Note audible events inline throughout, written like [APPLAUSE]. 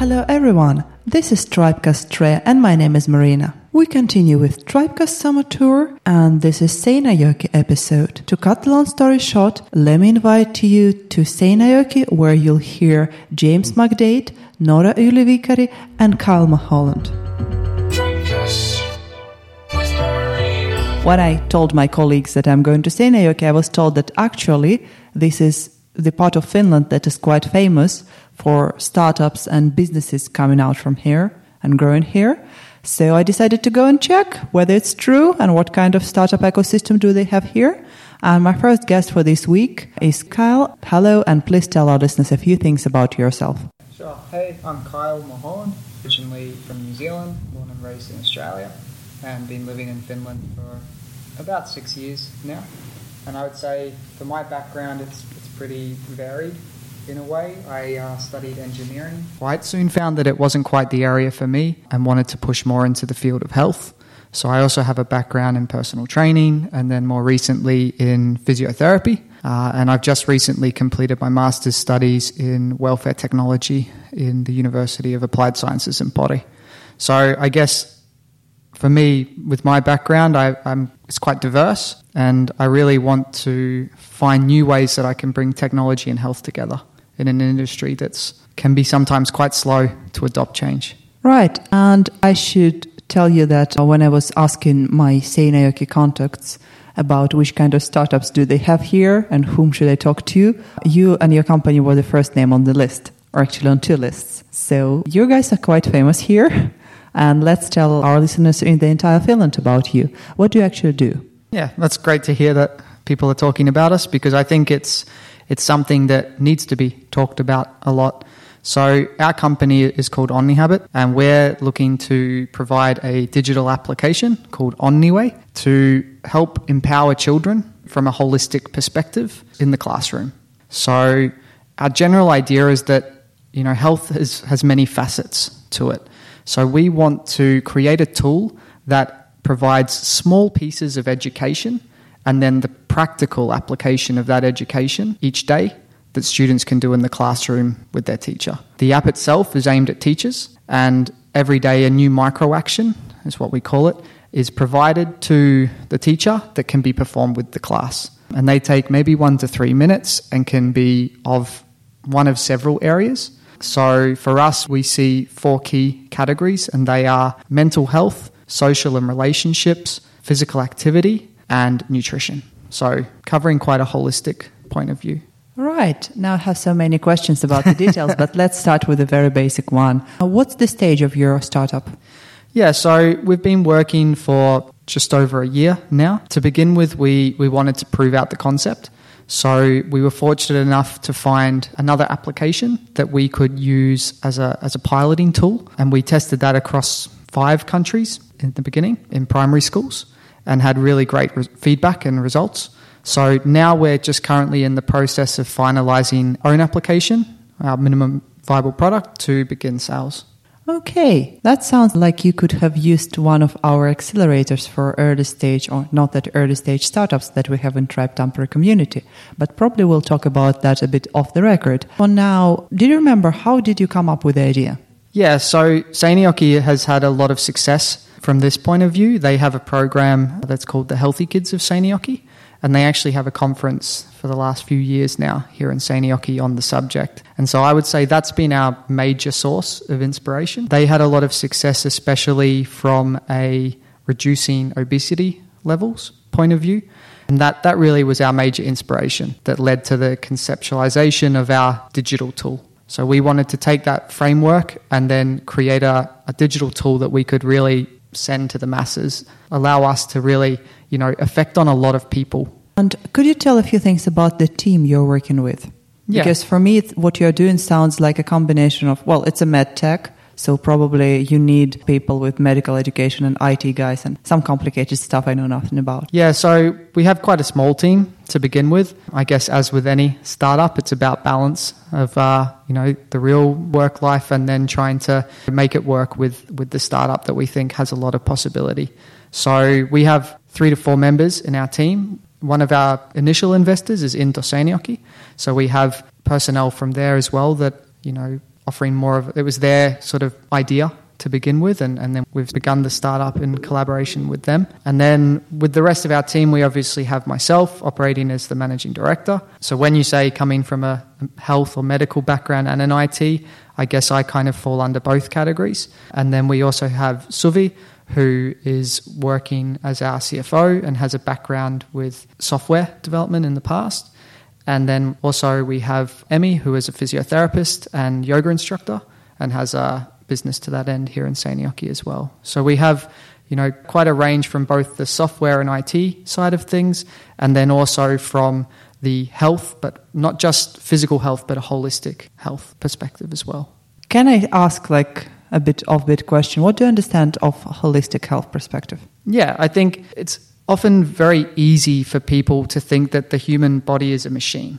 Hello everyone, this is Tribecast Tre and my name is Marina. We continue with Tribecast Summer Tour and this is Seinäjoki episode. To cut the long story short, let me invite you to Seinäjoki where you'll hear James McDade, Nora Ylivikari and Kyle Mulholland. When I told my colleagues that I'm going to Seinäjoki, I was told that actually this is the part of Finland that is quite famous for startups and businesses coming out from here and growing here. So I decided to go and check whether it's true and what kind of startup ecosystem do they have here. And my first guest for this week is Kyle. Hello, and please tell our listeners a few things about yourself. Sure. Hey, I'm Kyle Mulholland, originally from New Zealand, born and raised in Australia, and been living in Finland for about six years now. And I would say, for my background, it's pretty varied in a way. I uh, studied engineering. Quite soon found that it wasn't quite the area for me and wanted to push more into the field of health. So I also have a background in personal training and then more recently in physiotherapy. Uh, and I've just recently completed my master's studies in welfare technology in the University of Applied Sciences in Pori. So I guess for me, with my background, I, am it's quite diverse, and I really want to find new ways that I can bring technology and health together in an industry that's can be sometimes quite slow to adopt change. Right, and I should tell you that uh, when I was asking my Seinäjoki contacts about which kind of startups do they have here and whom should I talk to, you and your company were the first name on the list, or actually on two lists. So you guys are quite famous here. [LAUGHS] And let's tell our listeners in the entire Finland about you. What do you actually do? Yeah, that's great to hear that people are talking about us because I think it's it's something that needs to be talked about a lot. So our company is called OmniHabit, and we're looking to provide a digital application called OmniWay to help empower children from a holistic perspective in the classroom. So our general idea is that you know health has, has many facets to it. So we want to create a tool that provides small pieces of education and then the practical application of that education each day that students can do in the classroom with their teacher. The app itself is aimed at teachers, and every day a new micro action, is what we call it, is provided to the teacher that can be performed with the class. And they take maybe one to three minutes and can be of one of several areas. So for us, we see four key categories, and they are mental health, social and relationships, physical activity, and nutrition. So, covering quite a holistic point of view. Right. Now I have so many questions about the details, but let's start with a very basic one. Uh, what's the stage of your startup? Yeah, so we've been working for just over a year now. To begin with, we, we wanted to prove out the concept. So we were fortunate enough to find another application that we could use as a, as a piloting tool. And we tested that across five countries in the beginning in primary schools and had really great re- feedback and results. So now we're just currently in the process of finalizing our own application, our minimum viable product, to begin sales. Okay, that sounds like you could have used one of our accelerators for early stage or not that early stage startups that we have in Tribe Tampere community. But probably we'll talk about that a bit off the record. For now, do you remember how did you come up with the idea? Yeah, so Seinäjoki has had a lot of success from this point of view. They have a program that's called the Healthy Kids of Seinäjoki, and they actually have a conference for the last few years now here in Seinäjoki on the subject. And so I would say that's been our major source of inspiration. They had a lot of success, especially from a reducing obesity levels point of view. And that, that really was our major inspiration that led to the conceptualization of our digital tool. So we wanted to take that framework and then create a, a digital tool that we could really send to the masses, allow us to really, you know, affect on a lot of people. And could you tell a few things about the team you're working with? Yeah. Because for me, what you're doing sounds like a combination of, well, it's a med tech, so probably you need people with medical education and IT guys and some complicated stuff I know nothing about. Yeah, so we have quite a small team to begin with. I guess as with any startup, it's about balance of uh, you know the real work life and then trying to make it work with with the startup that we think has a lot of possibility. So we have three to four members in our team. One of our initial investors is Into Seinäjoki. So we have personnel from there as well that, you know, offering more of it was their sort of idea to begin with, and, and then we've begun the startup in collaboration with them. And then with the rest of our team, we obviously have myself operating as the managing director. So when you say coming from a health or medical background and an IT, I guess I kind of fall under both categories. And then we also have Suvi, who is working as our CFO and has a background with software development in the past. And then also we have Emmy, who is a physiotherapist and yoga instructor and has a business to that end here in Seinäjoki as well. So we have, you know, quite a range from both the software and IT side of things, and then also from the health, but not just physical health, but a holistic health perspective as well. Can I ask like a bit off-bit question? What do you understand of holistic health perspective? Yeah, I think it's often very easy for people to think that the human body is a machine.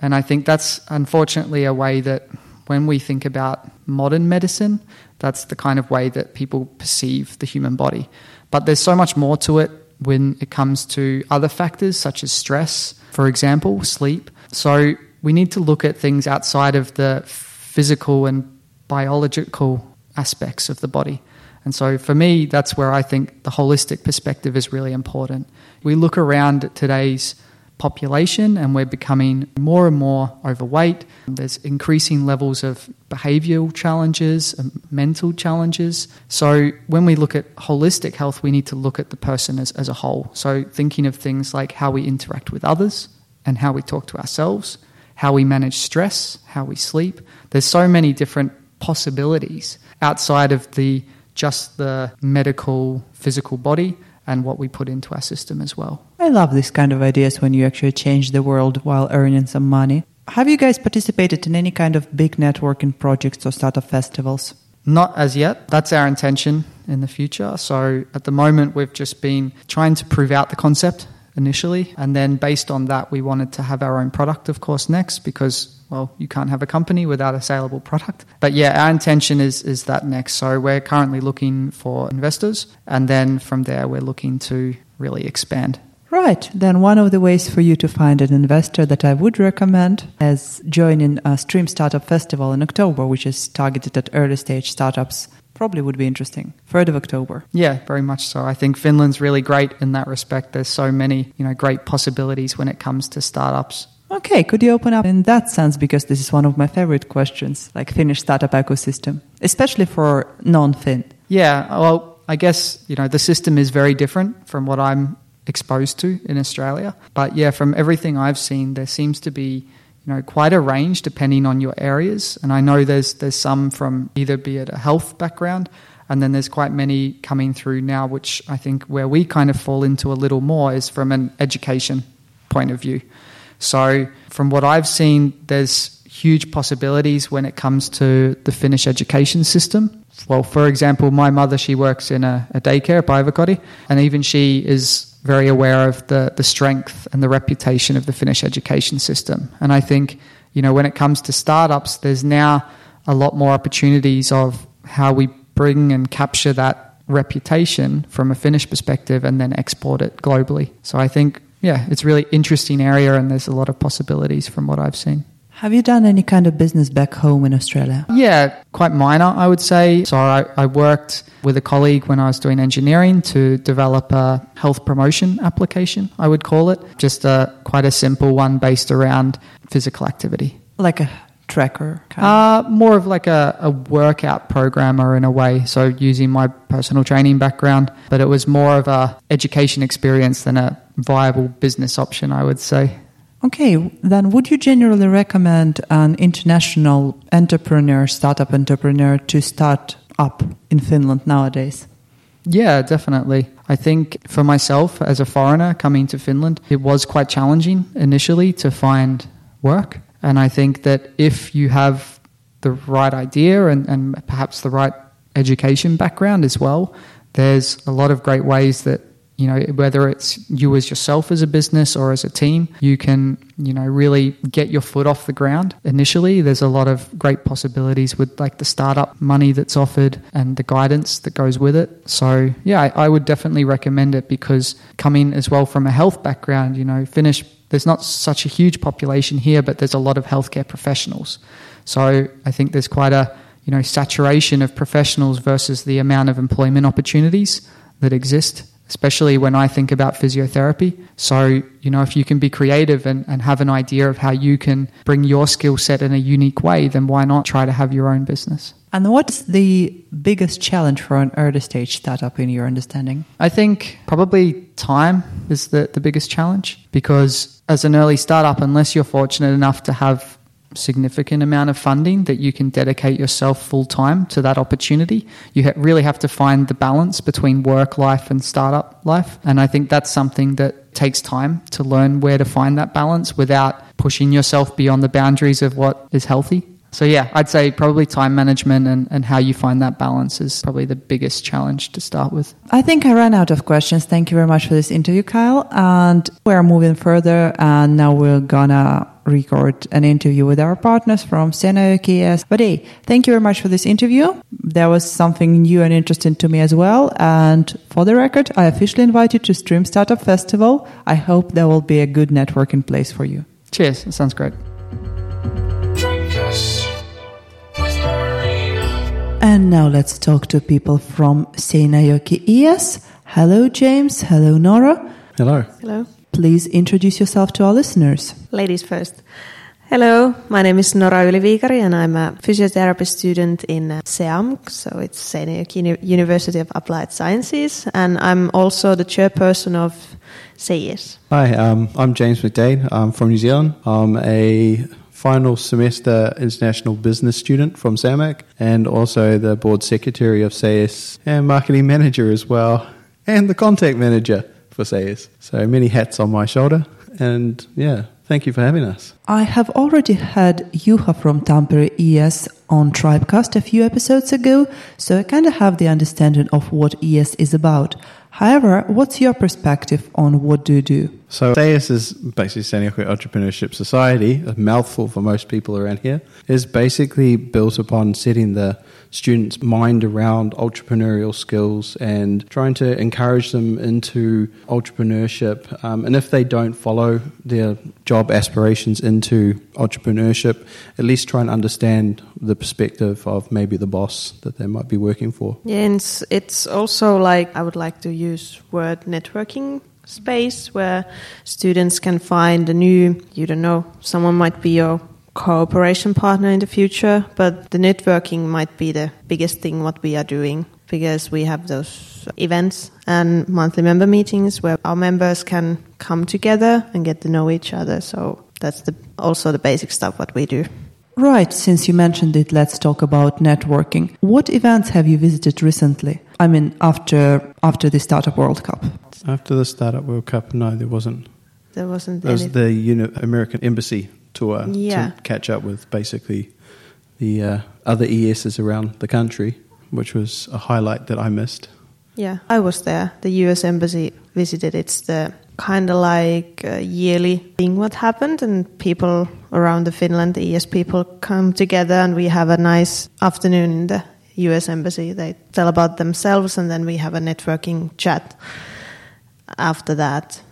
And I think that's unfortunately a way that when we think about modern medicine, that's the kind of way that people perceive the human body. But there's so much more to it when it comes to other factors such as stress, for example, sleep. So we need to look at things outside of the physical and biological aspects of the body. And so for me, that's where I think the holistic perspective is really important. We look around today's population and we're becoming more and more overweight. There's increasing levels of behavioral challenges, and mental challenges. So when we look at holistic health, we need to look at the person as, as a whole. So thinking of things like how we interact with others and how we talk to ourselves, how we manage stress, how we sleep. There's so many different possibilities outside of the just the medical physical body and what we put into our system as well. I love this kind of ideas when you actually change the world while earning some money. Have you guys participated in any kind of big networking projects or startup festivals? Not as yet. That's our intention in the future. So at the moment, we've just been trying to prove out the concept initially. And then based on that, we wanted to have our own product, of course, next because, well, you can't have a company without a saleable product. But yeah, our intention is, is that next. So we're currently looking for investors. And then from there, we're looking to really expand. Right. Then one of the ways for you to find an investor that I would recommend is joining a Stream Startup Festival in October, which is targeted at early stage startups probably would be interesting. 3rd of October. Yeah, very much so. I think Finland's really great in that respect. There's so many, you know, great possibilities when it comes to startups. Okay, could you open up in that sense because this is one of my favorite questions, like Finnish startup ecosystem, especially for non-Finn. Yeah, well, I guess, you know, the system is very different from what I'm exposed to in Australia. But yeah, from everything I've seen, there seems to be you know quite a range depending on your areas. And I know there's there's some from either be it a health background, and then there's quite many coming through now, which I think where we kind of fall into a little more is from an education point of view. So from what I've seen, there's huge possibilities when it comes to the Finnish education system. Well, for example, my mother she works in a, a daycare, Päiväkoti, and even she is very aware of the, the strength and the reputation of the Finnish education system. And I think, you know, when it comes to startups, there's now a lot more opportunities of how we bring and capture that reputation from a Finnish perspective and then export it globally. So I think, yeah, it's really interesting area and there's a lot of possibilities from what I've seen. Have you done any kind of business back home in Australia? Yeah, quite minor, I would say. So I, I, worked with a colleague when I was doing engineering to develop a health promotion application, I would call it. Just a, quite a simple one based around physical activity. Like a tracker? Uh, more of like a, a workout programmer in a way. So using my personal training background, but it was more of a education experience than a viable business option, I would say. Okay, then would you generally recommend an international entrepreneur, startup entrepreneur, to start up in Finland nowadays? Yeah, definitely. I think for myself as a foreigner coming to Finland, it was quite challenging initially to find work. And I think that if you have the right idea and, and perhaps the right education background as well, there's a lot of great ways that you know whether it's you as yourself as a business or as a team you can you know really get your foot off the ground. Initially there's a lot of great possibilities with like the startup money that's offered and the guidance that goes with it. So yeah i, I would definitely recommend it because coming as well from a health background you know Finnish there's not such a huge population here but there's a lot of healthcare professionals. So i think there's quite a you know saturation of professionals versus the amount of employment opportunities that exist especially when I think about physiotherapy. So, you know, if you can be creative and, and have an idea of how you can bring your skill set in a unique way, then why not try to have your own business? And what's the biggest challenge for an early stage startup in your understanding? I think probably time is the, the biggest challenge because as an early startup, unless you're fortunate enough to have significant amount of funding that you can dedicate yourself full time to that opportunity. You ha- really have to find the balance between work life and startup life. And I think that's something that takes time to learn where to find that balance without pushing yourself beyond the boundaries of what is healthy. So, yeah, I'd say probably time management and, and how you find that balance is probably the biggest challenge to start with. I think I ran out of questions. Thank you very much for this interview, Kyle. And we're moving further, and now we're gonna record an interview with our partners from Seinäjoki ES. But hey, thank you very much for this interview. There was something new and interesting to me as well. And for the record, I officially invite you to Stream Startup Festival. I hope there will be a good networking place for you. Cheers. That sounds great. And now let's talk to people from Seinäjoki ES. Hello, James. Hello, Nora. Hello. Hello. Please introduce yourself to our listeners. Ladies first. Hello, my name is Nora Yliviikari and I'm a physiotherapy student in uh, SEAMK, so it's Seinäjoki University of Applied Sciences, and I'm also the chairperson of SEIS. Hi, um, I'm James McDade. I'm from New Zealand. I'm a final semester international business student from SEAMK and also the board secretary of SAIS and marketing manager as well, and the contact manager for SAIS. So many hats on my shoulder, and yeah, thank you for having us. I have already had Juha from Tampere ES on Tribecast a few episodes ago, so I kind of have the understanding of what ES is about. However, what's your perspective on what do you do? So SAIS is basically Seinäjoki Entrepreneurship Society, a mouthful for most people around here, is basically built upon setting the students' mind around entrepreneurial skills and trying to encourage them into entrepreneurship. Um, and if they don't follow their job aspirations into entrepreneurship, at least try and understand the perspective of maybe the boss that they might be working for. Yeah, and it's, it's also like I would like to use word networking space where students can find a new, you don't know, someone might be your cooperation partner in the future, but the networking might be the biggest thing what we are doing because we have those events and monthly member meetings where our members can come together and get to know each other. So that's the, also the basic stuff what we do. Right, since you mentioned it, let's talk about networking. What events have you visited recently? I mean, after after the Startup World Cup. After the Startup World Cup, no, there wasn't. There wasn't. There was any- the Uni- American Embassy tour Yeah. to catch up with basically the uh, other ESs around the country, which was a highlight that I missed. Yeah, I was there. The U.S. Embassy visited. It's the kind of like a yearly thing what happened, and people around the Finland, the ES people, come together, and we have a nice afternoon in the U.S. Embassy. They tell about themselves, and then we have a networking chat after that,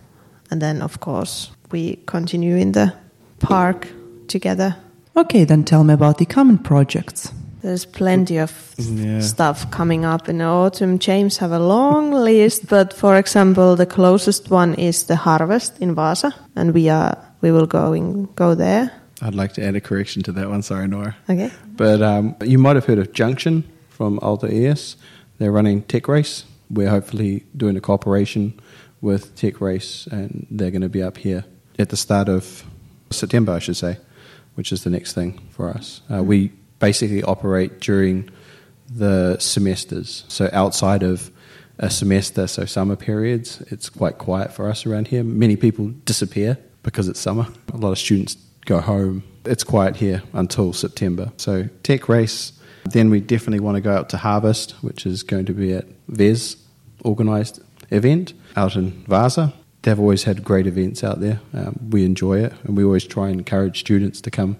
and then of course we continue in the park together. Okay, then tell me about the common projects. There's plenty of Yeah. stuff coming up in the autumn. James have a long [LAUGHS] list, but for example, the closest one is the harvest in Vasa, and we are we will go going go there. I'd like to add a correction to that one. Sorry, Nora. Okay. But um, you might have heard of Junction from Aalto ES. They're running Tech Race. We're hopefully doing a cooperation with Tech Race, and they're going to be up here at the start of September, I should say, which is the next thing for us. Uh, we basically operate during the semesters, so outside of a semester, so summer periods, it's quite quiet for us around here. Many people disappear because it's summer. A lot of students go home. It's quiet here until September. So tech race. Then we definitely want to go out to harvest, which is going to be at VES, organised event out in Vasa. They've always had great events out there. Um, we enjoy it, and we always try and encourage students to come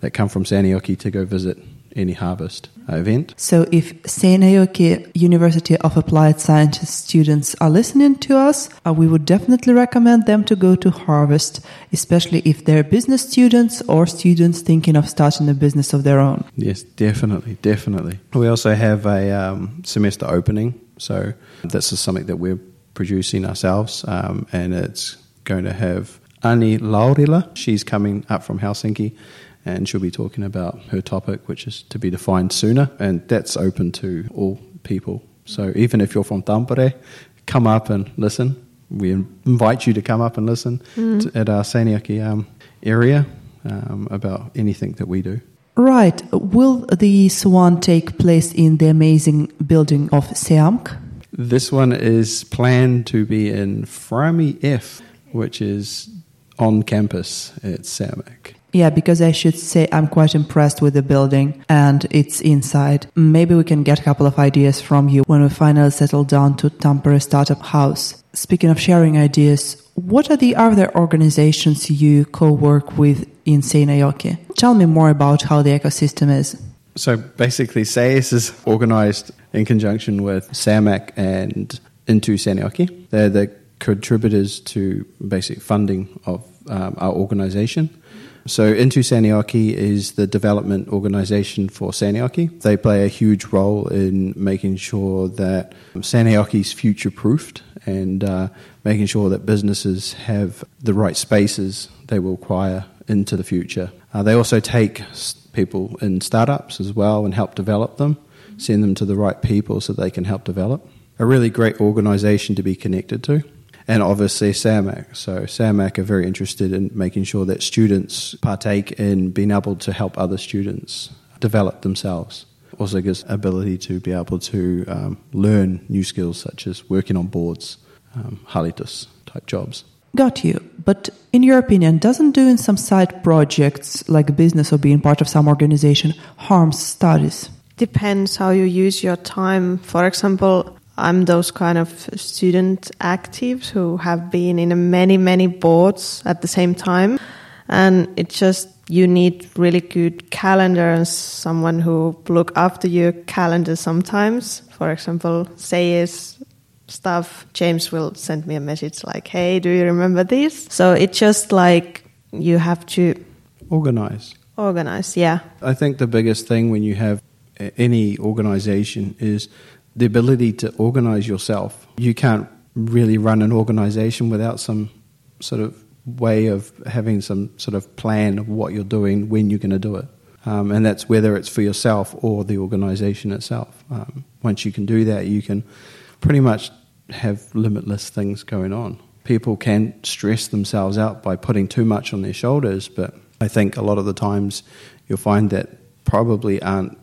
that come from Seinäjoki to go visit any harvest uh, event. So, if Seinäjoki University of Applied Sciences students are listening to us, uh, we would definitely recommend them to go to Harvest, especially if they're business students or students thinking of starting a business of their own. Yes, definitely, definitely. We also have a um, semester opening, so this is something that we're producing ourselves, um, and it's going to have Ani Laurila. She's coming up from Helsinki and she'll be talking about her topic, which is to be defined sooner, and that's open to all people. So even if you're from Tampere, come up and listen. We invite you to come up and listen mm. to, at our Seinäjoki um, area um, about anything that we do. Right. Will this one take place in the amazing building of SEAMK? This one is planned to be in Frami F, which is on campus at SEAMK. Yeah, because I should say I'm quite impressed with the building and its inside. Maybe we can get a couple of ideas from you when we finally settle down to Tampere Startup House. Speaking of sharing ideas, what are the other organizations you co-work with in Seinäjoki? Tell me more about how the ecosystem is. So basically, SAES is organized in conjunction with SEAMK and Into Seinäjoki. They're the contributors to basic funding of um, our organization. So Into Seinäjoki is the development organization for Seinäjoki. They play a huge role in making sure that Seinäjoki is future-proofed and uh, making sure that businesses have the right spaces they will require into the future. Uh, they also take people in startups as well and help develop them, send them to the right people so they can help develop. A really great organization to be connected to and obviously SEAMK. So SEAMK are very interested in making sure that students partake in being able to help other students develop themselves. Also gives ability to be able to um, learn new skills such as working on boards, um, hallitus type jobs. Got you. But in your opinion, doesn't doing some side projects like business or being part of some organization harm studies? Depends how you use your time. For example, I'm those kind of student actives who have been in many, many boards at the same time. And it's just, you need really good calendar and someone who look after your calendar sometimes. For example, SAES stuff, James will send me a message like, hey, do you remember this? So it's just like you have to organize. Organize, yeah. I think the biggest thing when you have any organization is the ability to organize yourself. You can't really run an organization without some sort of way of having some sort of plan of what you're doing, when you're going to do it. Um, and that's whether it's for yourself or the organization itself. Um, once you can do that, you can pretty much have limitless things going on. People can stress themselves out by putting too much on their shoulders, but I think a lot of the times you'll find that probably aren't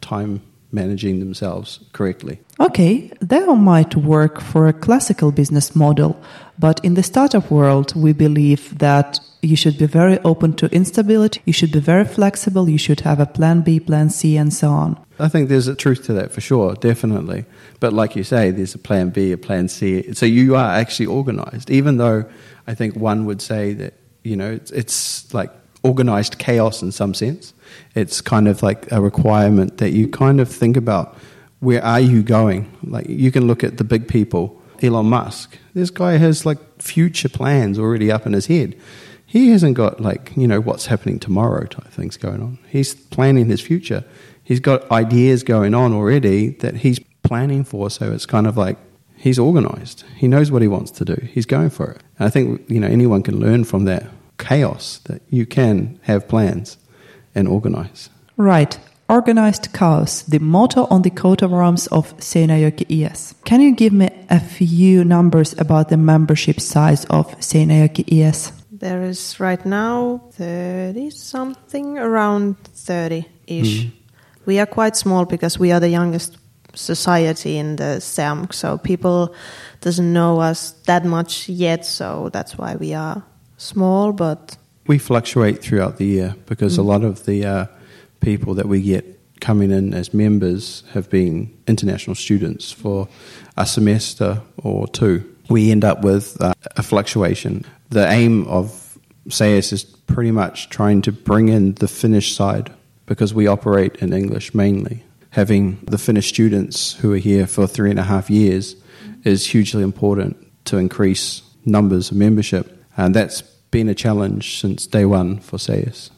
time managing themselves correctly. Okay, that might work for a classical business model, but in the startup world, we believe that you should be very open to instability, you should be very flexible, you should have a plan B, plan C, and so on. I think there's a truth to that for sure, definitely. But like you say, there's a plan B, a plan C. So you are actually organized, even though I think one would say that, you know, it's, it's like organized chaos in some sense. It's kind of like a requirement that you kind of think about where are you going? Like you can look at the big people, Elon Musk. This guy has like future plans already up in his head. He hasn't got like, you know, what's happening tomorrow type things going on. He's planning his future. He's got ideas going on already that he's planning for, so it's kind of like he's organized. He knows what he wants to do. He's going for it. And I think, you know, anyone can learn from that chaos that you can have plans and organize. Right. Organized chaos, the motto on the coat of arms of Seinäjoki ES. Can you give me a few numbers about the membership size of Seinäjoki ES? There is right now 30 something, around 30 ish. Mm. We are quite small because we are the youngest society in the SEM, so people doesn't know us that much yet, so that's why we are small, but we fluctuate throughout the year because mm. a lot of the uh, people that we get coming in as members have been international students for a semester or two. We end up with uh, a fluctuation. The aim of SAES is pretty much trying to bring in the Finnish side because we operate in English mainly. Having the Finnish students who are here for three and a half years is hugely important to increase numbers of membership, and that's been a challenge since day one for SAES.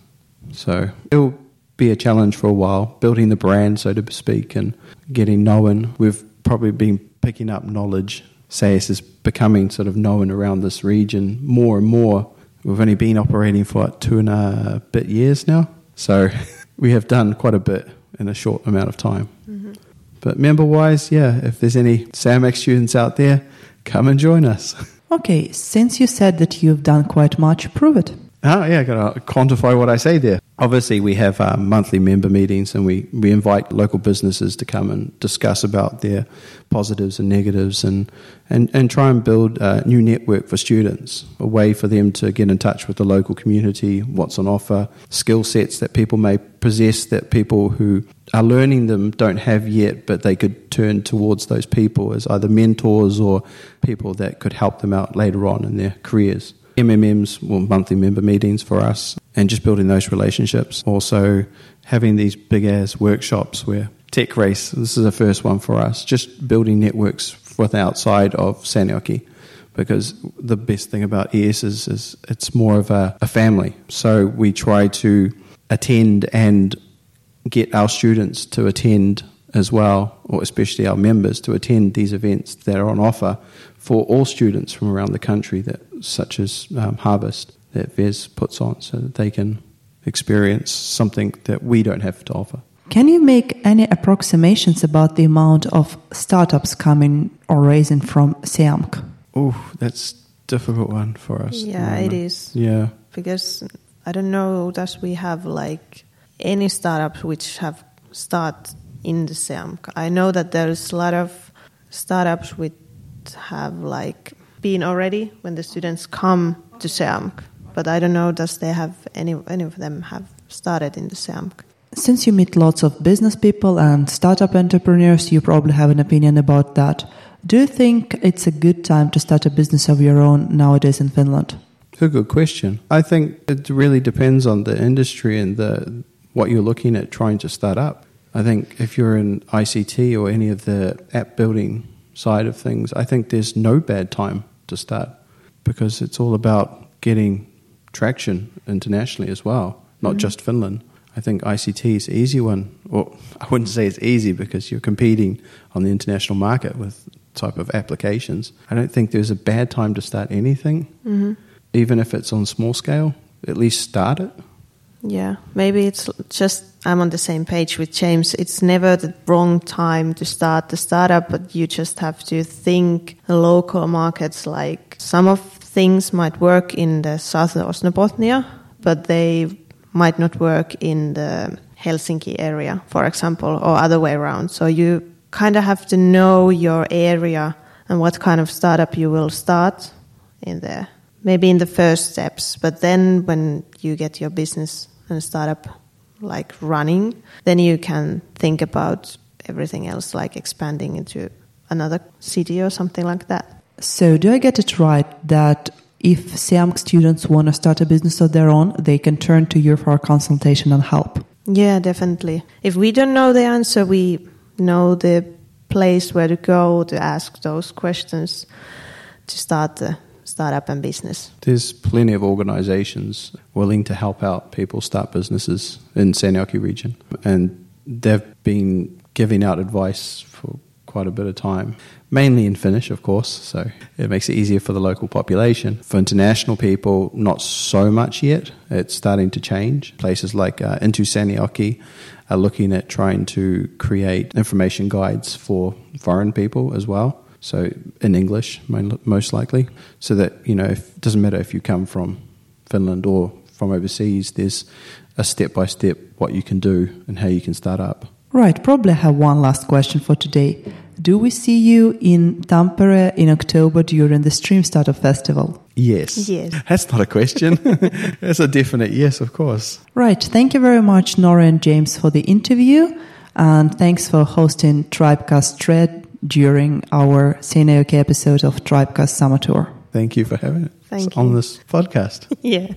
So it'll be a challenge for a while, building the brand, so to speak, and getting known. We've probably been picking up knowledge. SAES is becoming sort of known around this region more and more. We've only been operating for what, two and a bit years now, so [LAUGHS] we have done quite a bit in a short amount of time. Mm-hmm. But member wise, yeah, if there's any SAMX students out there, come and join us. [LAUGHS] Okay, since you said that you've done quite much, prove it. Oh, yeah, I got to quantify what I say there. Obviously, we have uh, monthly member meetings and we, we invite local businesses to come and discuss about their positives and negatives and, and, and try and build a new network for students, a way for them to get in touch with the local community, what's on offer, skill sets that people may possess that people who are learning them don't have yet, but they could turn towards those people as either mentors or people that could help them out later on in their careers. MMMs, well, monthly member meetings for us, and just building those relationships. Also, having these big ass workshops where Tech Race, this is the first one for us, just building networks with outside of Seinäjoki. Because the best thing about ES is, is it's more of a, a family. So we try to attend and get our students to attend as well, or especially our members to attend these events that are on offer for all students from around the country, that such as um, Harvest that VES puts on, so that they can experience something that we don't have to offer. Can you make any approximations about the amount of startups coming or raising from SEAMK? Oh, that's difficult one for us. Yeah, it is. Yeah, because I don't know that we have like any startups which have start in the SEAMK. I know that there's a lot of startups which have like been already when the students come to SEAMK, but I don't know does they have any any of them have started in the SEAMK. Since you meet lots of business people and startup entrepreneurs, you probably have an opinion about that. Do you think it's a good time to start a business of your own nowadays in Finland? It's a good question. I think it really depends on the industry and the what you're looking at trying to start up. I think if you're in ICT or any of the app building side of things, I think there's no bad time to start because it's all about getting traction internationally as well, not mm-hmm. just Finland. I think ICT is an easy one. Or [LAUGHS] I wouldn't say it's easy because you're competing on the international market with type of applications. I don't think there's a bad time to start anything, mm-hmm. even if it's on small scale. At least start it. Yeah, maybe it's just I'm on the same page with James. It's never the wrong time to start the startup, but you just have to think local markets. Like some of things might work in the south of Ostrobothnia, but they might not work in the Helsinki area, for example, or other way around. So you kind of have to know your area and what kind of startup you will start in there. Maybe in the first steps, but then when you get your business and startup like running, then you can think about everything else, like expanding into another city or something like that. So, do I get it right that if SEAMK students want to start a business of their own, they can turn to you for consultation and help? Yeah, definitely. If we don't know the answer, we know the place where to go to ask those questions to start the startup and business. There's plenty of organizations willing to help out people start businesses in Seinäjoki region and they've been giving out advice for quite a bit of time, mainly in Finnish, of course, so it makes it easier for the local population. For international people, not so much yet. It's starting to change. Places like uh, Into Seinäjoki are looking at trying to create information guides for foreign people as well. So in English, most likely, so that you know, if, it doesn't matter if you come from Finland or from overseas. There's a step by step what you can do and how you can start up. Right. Probably have one last question for today. Do we see you in Tampere in October during the Stream Startup Festival? Yes. Yes. [LAUGHS] That's not a question. [LAUGHS] That's a definite yes, of course. Right. Thank you very much, Nora and James, for the interview. And thanks for hosting Tribecast Tre during our Seinäjoki episode of Tribecast Summer Tour. Thank you for having it Thank on you. this podcast. [LAUGHS] Yeah.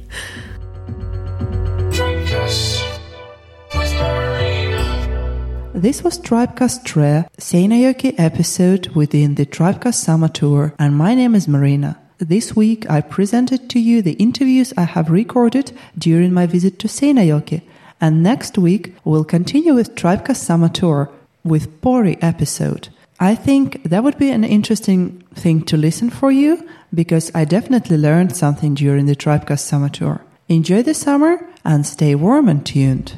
This was Tribecast Tre, Seinäjoki episode within the Tribecast Summer Tour, and my name is Marina. This week I presented to you the interviews I have recorded during my visit to Seinäjoki, and next week we'll continue with Tribecast Summer Tour with Pori episode. I think that would be an interesting thing to listen for you because I definitely learned something during the Tribecast Summer Tour. Enjoy the summer and stay warm and tuned.